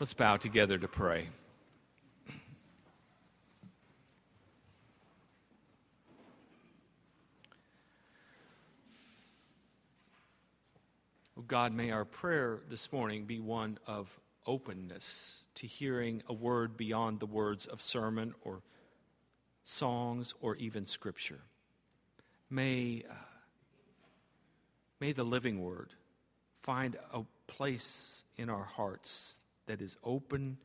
Let's bow together to pray. Oh God, may our prayer this morning be one of openness to hearing a word beyond the words of sermon or songs or even scripture. May, uh, may the living word find a place in our hearts that is open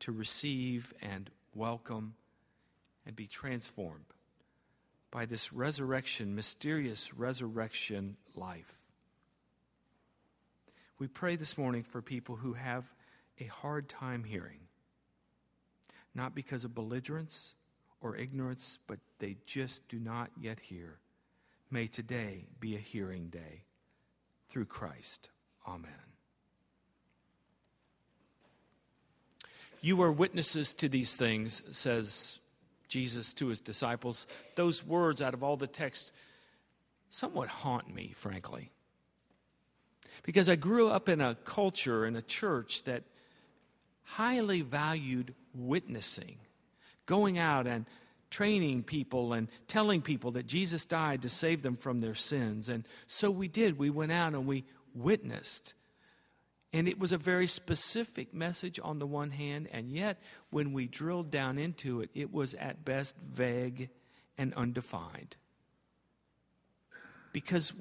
to receive and welcome and be transformed by this resurrection, mysterious resurrection life. We pray this morning for people who have a hard time hearing, not because of belligerence or ignorance, but they just do not yet hear. May today be a hearing day through Christ. Amen. You are witnesses to these things, says Jesus to his disciples. Those words out of all the text somewhat haunt me, frankly. Because I grew up in a culture, in a church that highly valued witnessing, going out and training people and telling people that Jesus died to save them from their sins. And so we did. We went out and we witnessed. And it was a very specific message on the one hand, and yet when we drilled down into it, it was at best vague and undefined. Because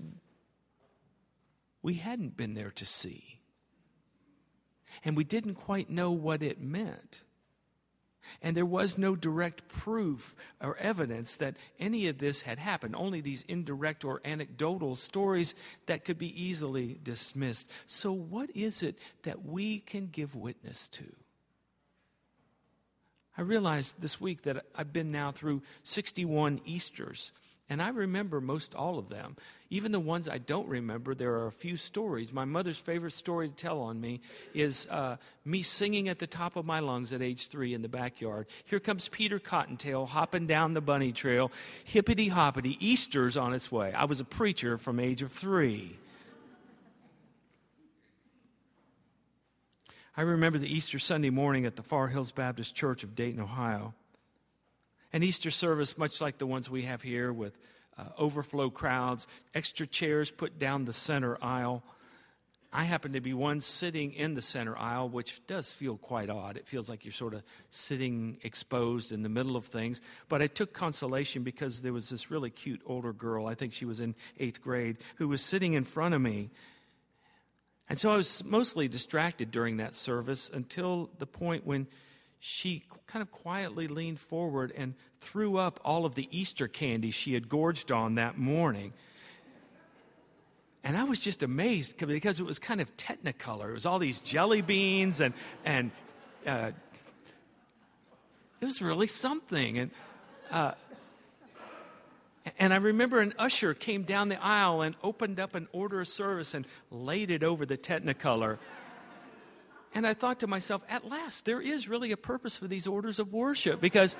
we hadn't been there to see. And we didn't quite know what it meant. And there was no direct proof or evidence that any of this had happened, only these indirect or anecdotal stories that could be easily dismissed. So, what is it that we can give witness to? I realized this week that I've been now through 61 Easters and I remember most all of them. Even the ones I don't remember, there are a few stories. My mother's favorite story to tell on me is uh, me singing at the top of my lungs at age three in the backyard. Here comes Peter Cottontail hopping down the bunny trail, hippity hoppity, Easter's on its way. I was a preacher from age of three. I remember the Easter Sunday morning at the Far Hills Baptist Church of Dayton, Ohio an Easter service much like the ones we have here with uh, overflow crowds, extra chairs put down the center aisle. I happen to be one sitting in the center aisle, which does feel quite odd. It feels like you're sort of sitting exposed in the middle of things. But I took consolation because there was this really cute older girl, I think she was in eighth grade, who was sitting in front of me. And so I was mostly distracted during that service until the point when she kind of quietly leaned forward and threw up all of the Easter candy she had gorged on that morning. And I was just amazed because it was kind of technicolor. It was all these jelly beans and, and uh, it was really something. And, uh, and I remember an usher came down the aisle and opened up an order of service and laid it over the technicolor. And I thought to myself, at last, there is really a purpose for these orders of worship because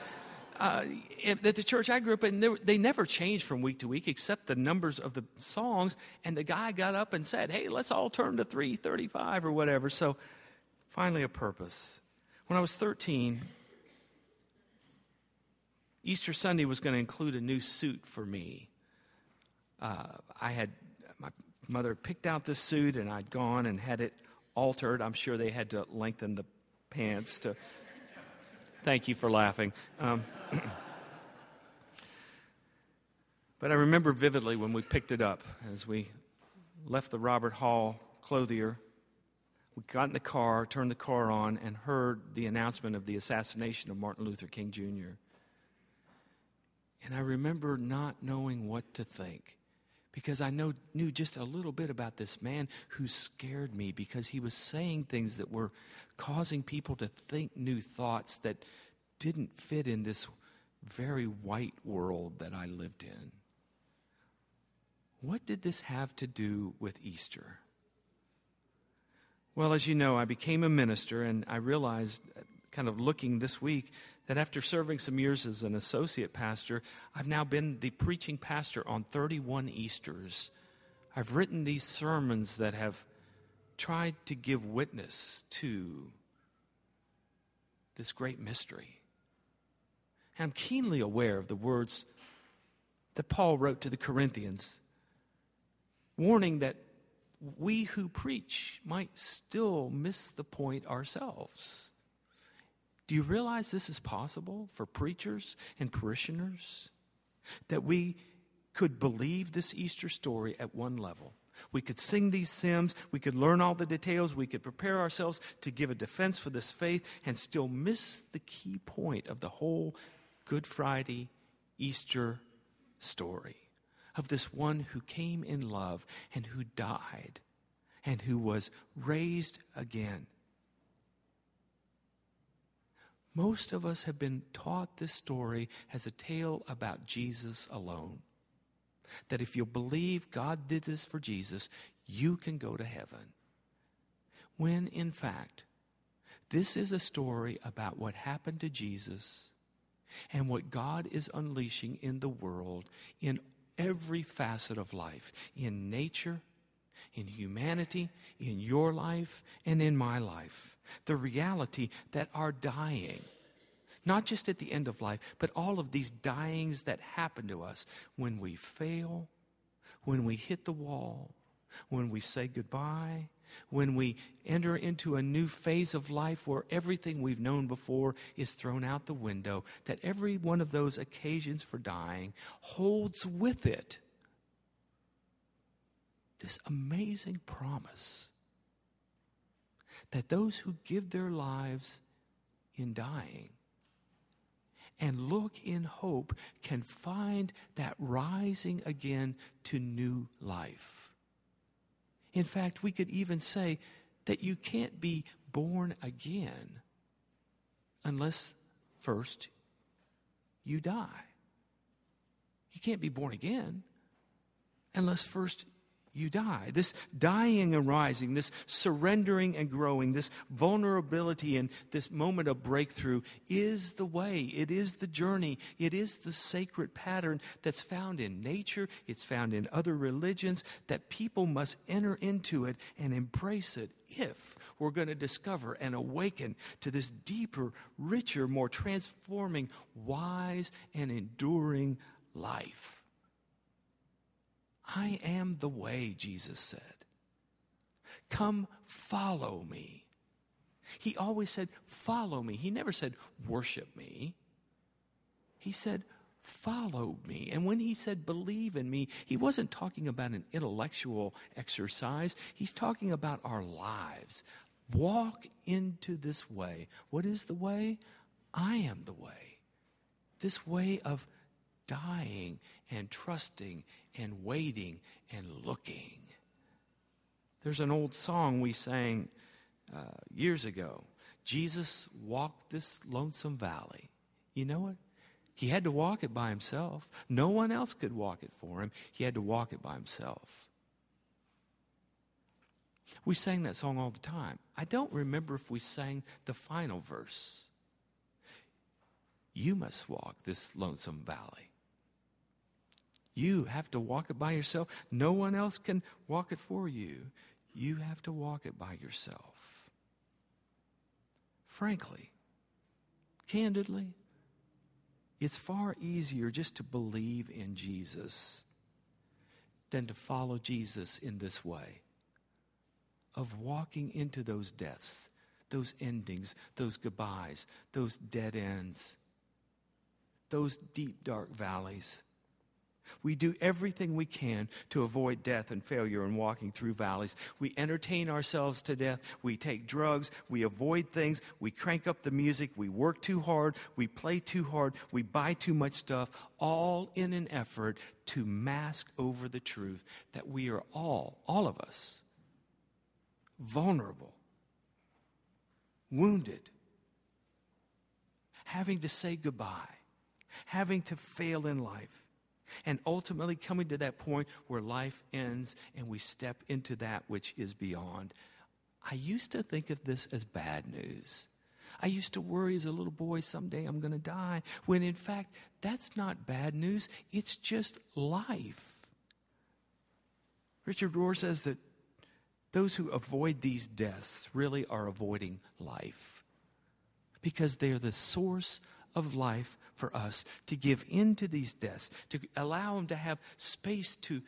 uh, at the church I grew up in, they never changed from week to week except the numbers of the songs. And the guy got up and said, hey, let's all turn to 335 or whatever. So finally, a purpose. When I was 13, Easter Sunday was going to include a new suit for me. Uh, I had, my mother picked out this suit, and I'd gone and had it altered. I'm sure they had to lengthen the pants to. Thank you for laughing. Um, but I remember vividly when we picked it up as we left the Robert Hall clothier. We got in the car, turned the car on, and heard the announcement of the assassination of Martin Luther King Jr. And I remember not knowing what to think because I know, knew just a little bit about this man who scared me because he was saying things that were causing people to think new thoughts that didn't fit in this very white world that I lived in. What did this have to do with Easter? Well, as you know, I became a minister and I realized, kind of looking this week, that after serving some years as an associate pastor, I've now been the preaching pastor on 31 Easters. I've written these sermons that have tried to give witness to this great mystery. And I'm keenly aware of the words that Paul wrote to the Corinthians, warning that we who preach might still miss the point ourselves. Do you realize this is possible for preachers and parishioners? That we could believe this Easter story at one level. We could sing these hymns, we could learn all the details, we could prepare ourselves to give a defense for this faith and still miss the key point of the whole Good Friday Easter story of this one who came in love and who died and who was raised again. Most of us have been taught this story as a tale about Jesus alone. That if you believe God did this for Jesus, you can go to heaven. When in fact, this is a story about what happened to Jesus and what God is unleashing in the world in every facet of life, in nature, in humanity, in your life, and in my life. The reality that our dying, not just at the end of life, but all of these dyings that happen to us when we fail, when we hit the wall, when we say goodbye, when we enter into a new phase of life where everything we've known before is thrown out the window, that every one of those occasions for dying holds with it this amazing promise that those who give their lives in dying and look in hope can find that rising again to new life. In fact, we could even say that you can't be born again unless first you die. You can't be born again unless first you die. This dying and rising, this surrendering and growing, this vulnerability and this moment of breakthrough is the way. It is the journey. It is the sacred pattern that's found in nature. It's found in other religions that people must enter into it and embrace it if we're going to discover and awaken to this deeper, richer, more transforming, wise, and enduring life. I am the way, Jesus said. Come follow me. He always said, Follow me. He never said, Worship me. He said, Follow me. And when he said, Believe in me, he wasn't talking about an intellectual exercise. He's talking about our lives. Walk into this way. What is the way? I am the way. This way of dying and trusting and waiting and looking. There's an old song we sang uh, years ago Jesus walked this lonesome valley. You know what? He had to walk it by himself. No one else could walk it for him. He had to walk it by himself. We sang that song all the time. I don't remember if we sang the final verse. You must walk this lonesome valley. You have to walk it by yourself. No one else can walk it for you. You have to walk it by yourself. Frankly, candidly, it's far easier just to believe in Jesus than to follow Jesus in this way of walking into those deaths, those endings, those goodbyes, those dead ends, those deep, dark valleys we do everything we can to avoid death and failure in walking through valleys. We entertain ourselves to death. We take drugs. We avoid things. We crank up the music. We work too hard. We play too hard. We buy too much stuff, all in an effort to mask over the truth that we are all, all of us, vulnerable, wounded, having to say goodbye, having to fail in life and ultimately coming to that point where life ends and we step into that which is beyond. I used to think of this as bad news. I used to worry as a little boy, someday I'm going to die, when in fact, that's not bad news. It's just life. Richard Rohr says that those who avoid these deaths really are avoiding life because they're the source of life for us to give into these deaths, to allow them to have space to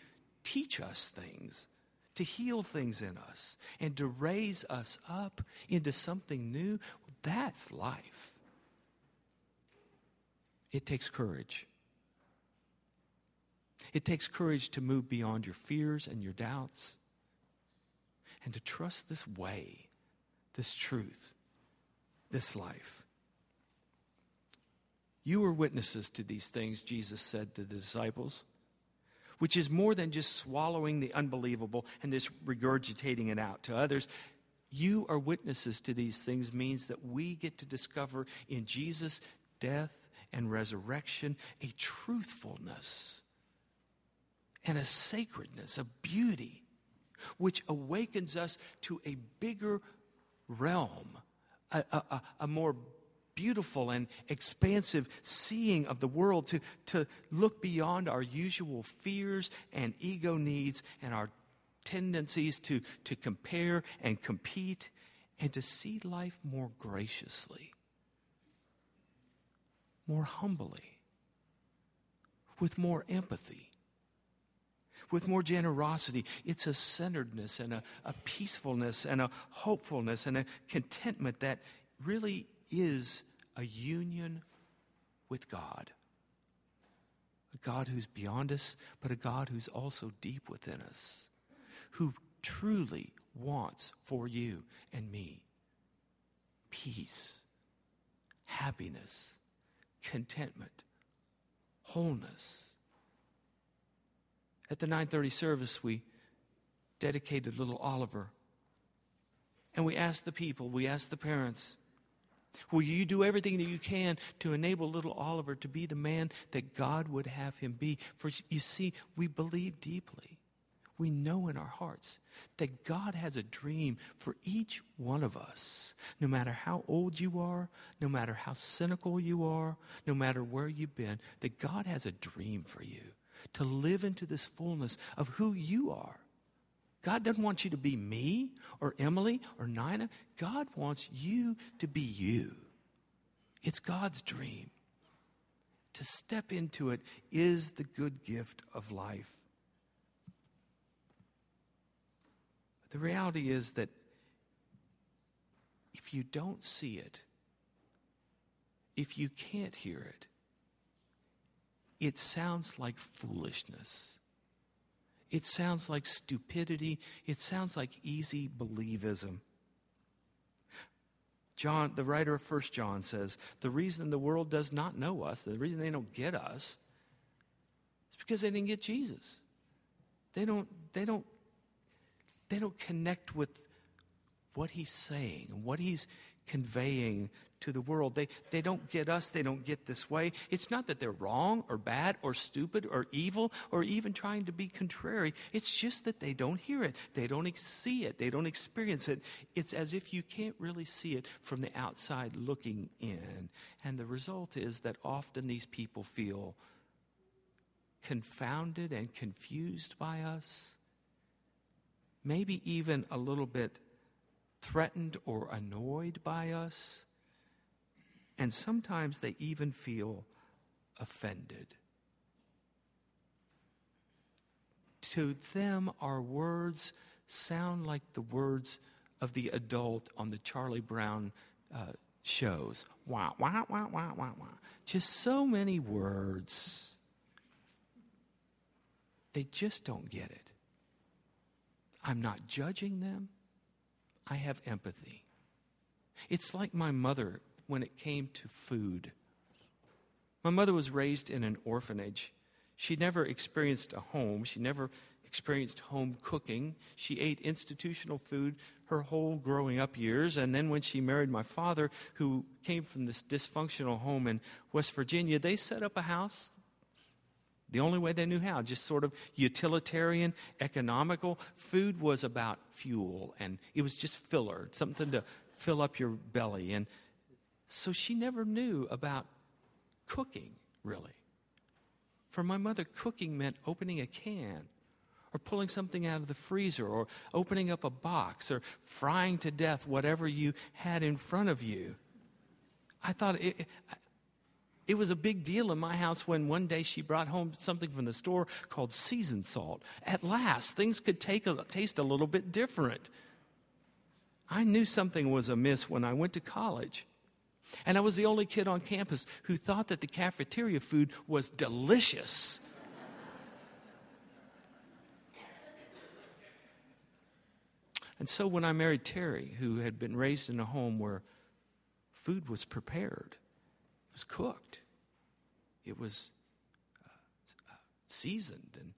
teach us things, to heal things in us, and to raise us up into something new. That's life. It takes courage. It takes courage to move beyond your fears and your doubts and to trust this way, this truth, this life. You are witnesses to these things, Jesus said to the disciples, which is more than just swallowing the unbelievable and this regurgitating it out to others. You are witnesses to these things means that we get to discover in Jesus' death and resurrection a truthfulness and a sacredness, a beauty, which awakens us to a bigger realm, a, a, a more beautiful and expansive seeing of the world, to, to look beyond our usual fears and ego needs and our tendencies to, to compare and compete, and to see life more graciously, more humbly, with more empathy with more generosity. It's a centeredness and a, a peacefulness and a hopefulness and a contentment that really is a union with God. A God who's beyond us, but a God who's also deep within us, who truly wants for you and me peace, happiness, contentment, wholeness at the 9:30 service, we dedicated little Oliver. And we asked the people, we asked the parents, will you do everything that you can to enable little Oliver to be the man that God would have him be? For you see, we believe deeply. We know in our hearts that God has a dream for each one of us. No matter how old you are, no matter how cynical you are, no matter where you've been, that God has a dream for you to live into this fullness of who you are. God doesn't want you to be me or Emily or Nina. God wants you to be you. It's God's dream. To step into it is the good gift of life. The reality is that if you don't see it, if you can't hear it, it sounds like foolishness. It sounds like stupidity. It sounds like easy believism. John, the writer of First John says, the reason the world does not know us, the reason they don't get us, is because they didn't get Jesus. They don't, they don't, they don't connect with what he's saying and what he's conveying to the world. They, they don't get us, they don't get this way. It's not that they're wrong or bad or stupid or evil or even trying to be contrary. It's just that they don't hear it, they don't see it, they don't experience it. It's as if you can't really see it from the outside looking in. And the result is that often these people feel confounded and confused by us, maybe even a little bit threatened or annoyed by us and sometimes they even feel offended. To them, our words sound like the words of the adult on the Charlie Brown uh, shows. Wah, wah, wah, wah, wah, wah. Just so many words. They just don't get it. I'm not judging them. I have empathy. It's like my mother when it came to food. My mother was raised in an orphanage. She never experienced a home. She never experienced home cooking. She ate institutional food her whole growing up years. And then when she married my father, who came from this dysfunctional home in West Virginia, they set up a house the only way they knew how, just sort of utilitarian, economical. Food was about fuel, and it was just filler, something to fill up your belly. And so she never knew about cooking, really. For my mother, cooking meant opening a can or pulling something out of the freezer or opening up a box or frying to death whatever you had in front of you. I thought it, it was a big deal in my house when one day she brought home something from the store called seasoned salt. At last, things could take a, taste a little bit different. I knew something was amiss when I went to college. And I was the only kid on campus who thought that the cafeteria food was delicious. and so when I married Terry, who had been raised in a home where food was prepared, it was cooked, it was uh, uh seasoned and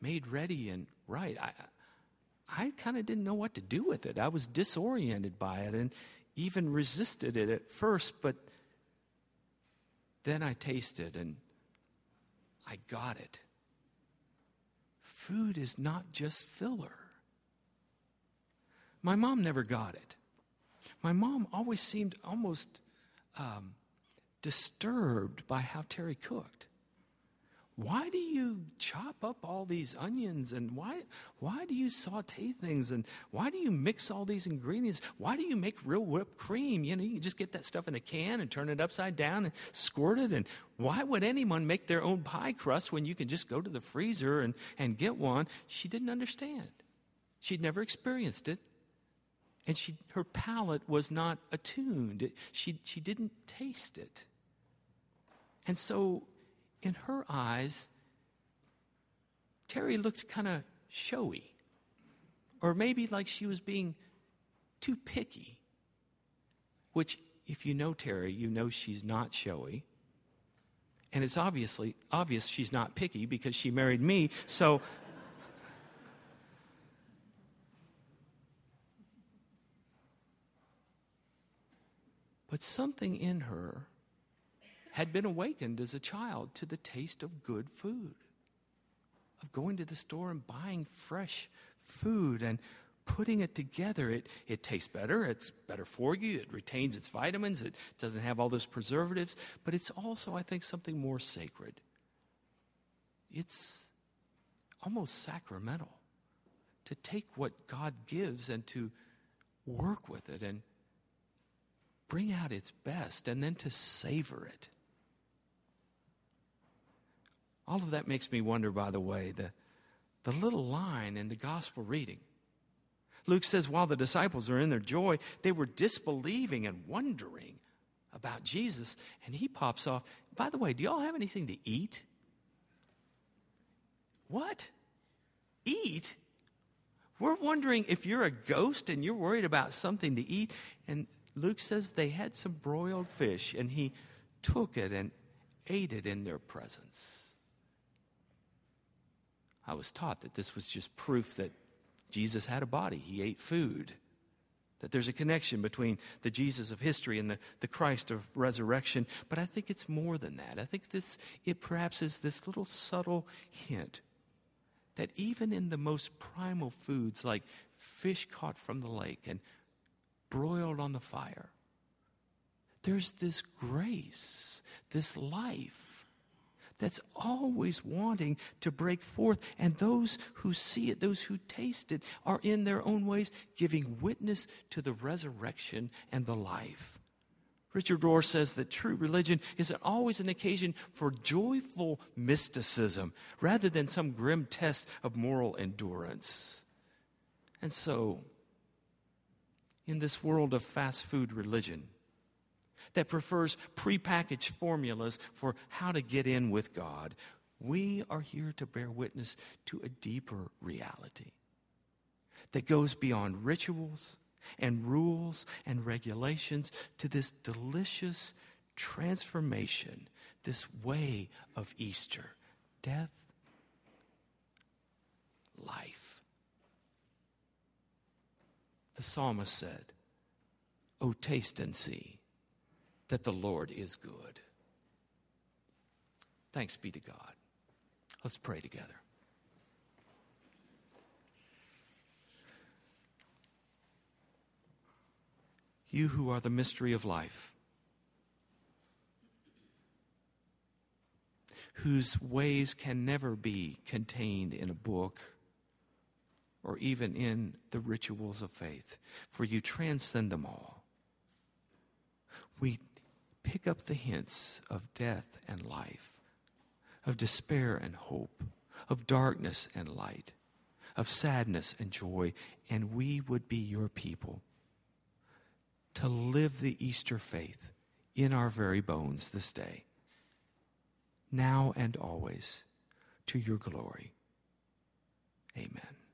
made ready and right. I, I kind of didn't know what to do with it. I was disoriented by it and even resisted it at first, but then I tasted and I got it. Food is not just filler. My mom never got it. My mom always seemed almost um, disturbed by how Terry cooked why do you chop up all these onions and why, why do you saute things and why do you mix all these ingredients? Why do you make real whipped cream? You know, you just get that stuff in a can and turn it upside down and squirt it. And why would anyone make their own pie crust when you can just go to the freezer and, and get one? She didn't understand. She'd never experienced it. And she, her palate was not attuned. She, she didn't taste it. And so in her eyes, Terry looked kind of showy, or maybe like she was being too picky. Which, if you know Terry, you know she's not showy. And it's obviously obvious she's not picky because she married me. So But something in her had been awakened as a child to the taste of good food, of going to the store and buying fresh food and putting it together. It, it tastes better, it's better for you, it retains its vitamins, it doesn't have all those preservatives, but it's also, I think, something more sacred. It's almost sacramental to take what God gives and to work with it and bring out its best and then to savor it. All of that makes me wonder, by the way, the, the little line in the gospel reading. Luke says, while the disciples are in their joy, they were disbelieving and wondering about Jesus. And he pops off, by the way, do y'all have anything to eat? What? Eat? We're wondering if you're a ghost and you're worried about something to eat. And Luke says they had some broiled fish, and he took it and ate it in their presence. I was taught that this was just proof that Jesus had a body, he ate food. That there's a connection between the Jesus of history and the, the Christ of resurrection. But I think it's more than that. I think this, it perhaps is this little subtle hint that even in the most primal foods like fish caught from the lake and broiled on the fire, there's this grace, this life that's always wanting to break forth. And those who see it, those who taste it, are in their own ways giving witness to the resurrection and the life. Richard Rohr says that true religion is always an occasion for joyful mysticism rather than some grim test of moral endurance. And so, in this world of fast food religion, that prefers prepackaged formulas for how to get in with God. We are here to bear witness to a deeper reality that goes beyond rituals and rules and regulations to this delicious transformation, this way of Easter death, life. The psalmist said, Oh, taste and see that the Lord is good. Thanks be to God. Let's pray together. You who are the mystery of life, whose ways can never be contained in a book or even in the rituals of faith, for you transcend them all. We pick up the hints of death and life, of despair and hope, of darkness and light, of sadness and joy, and we would be your people to live the Easter faith in our very bones this day, now and always, to your glory. Amen.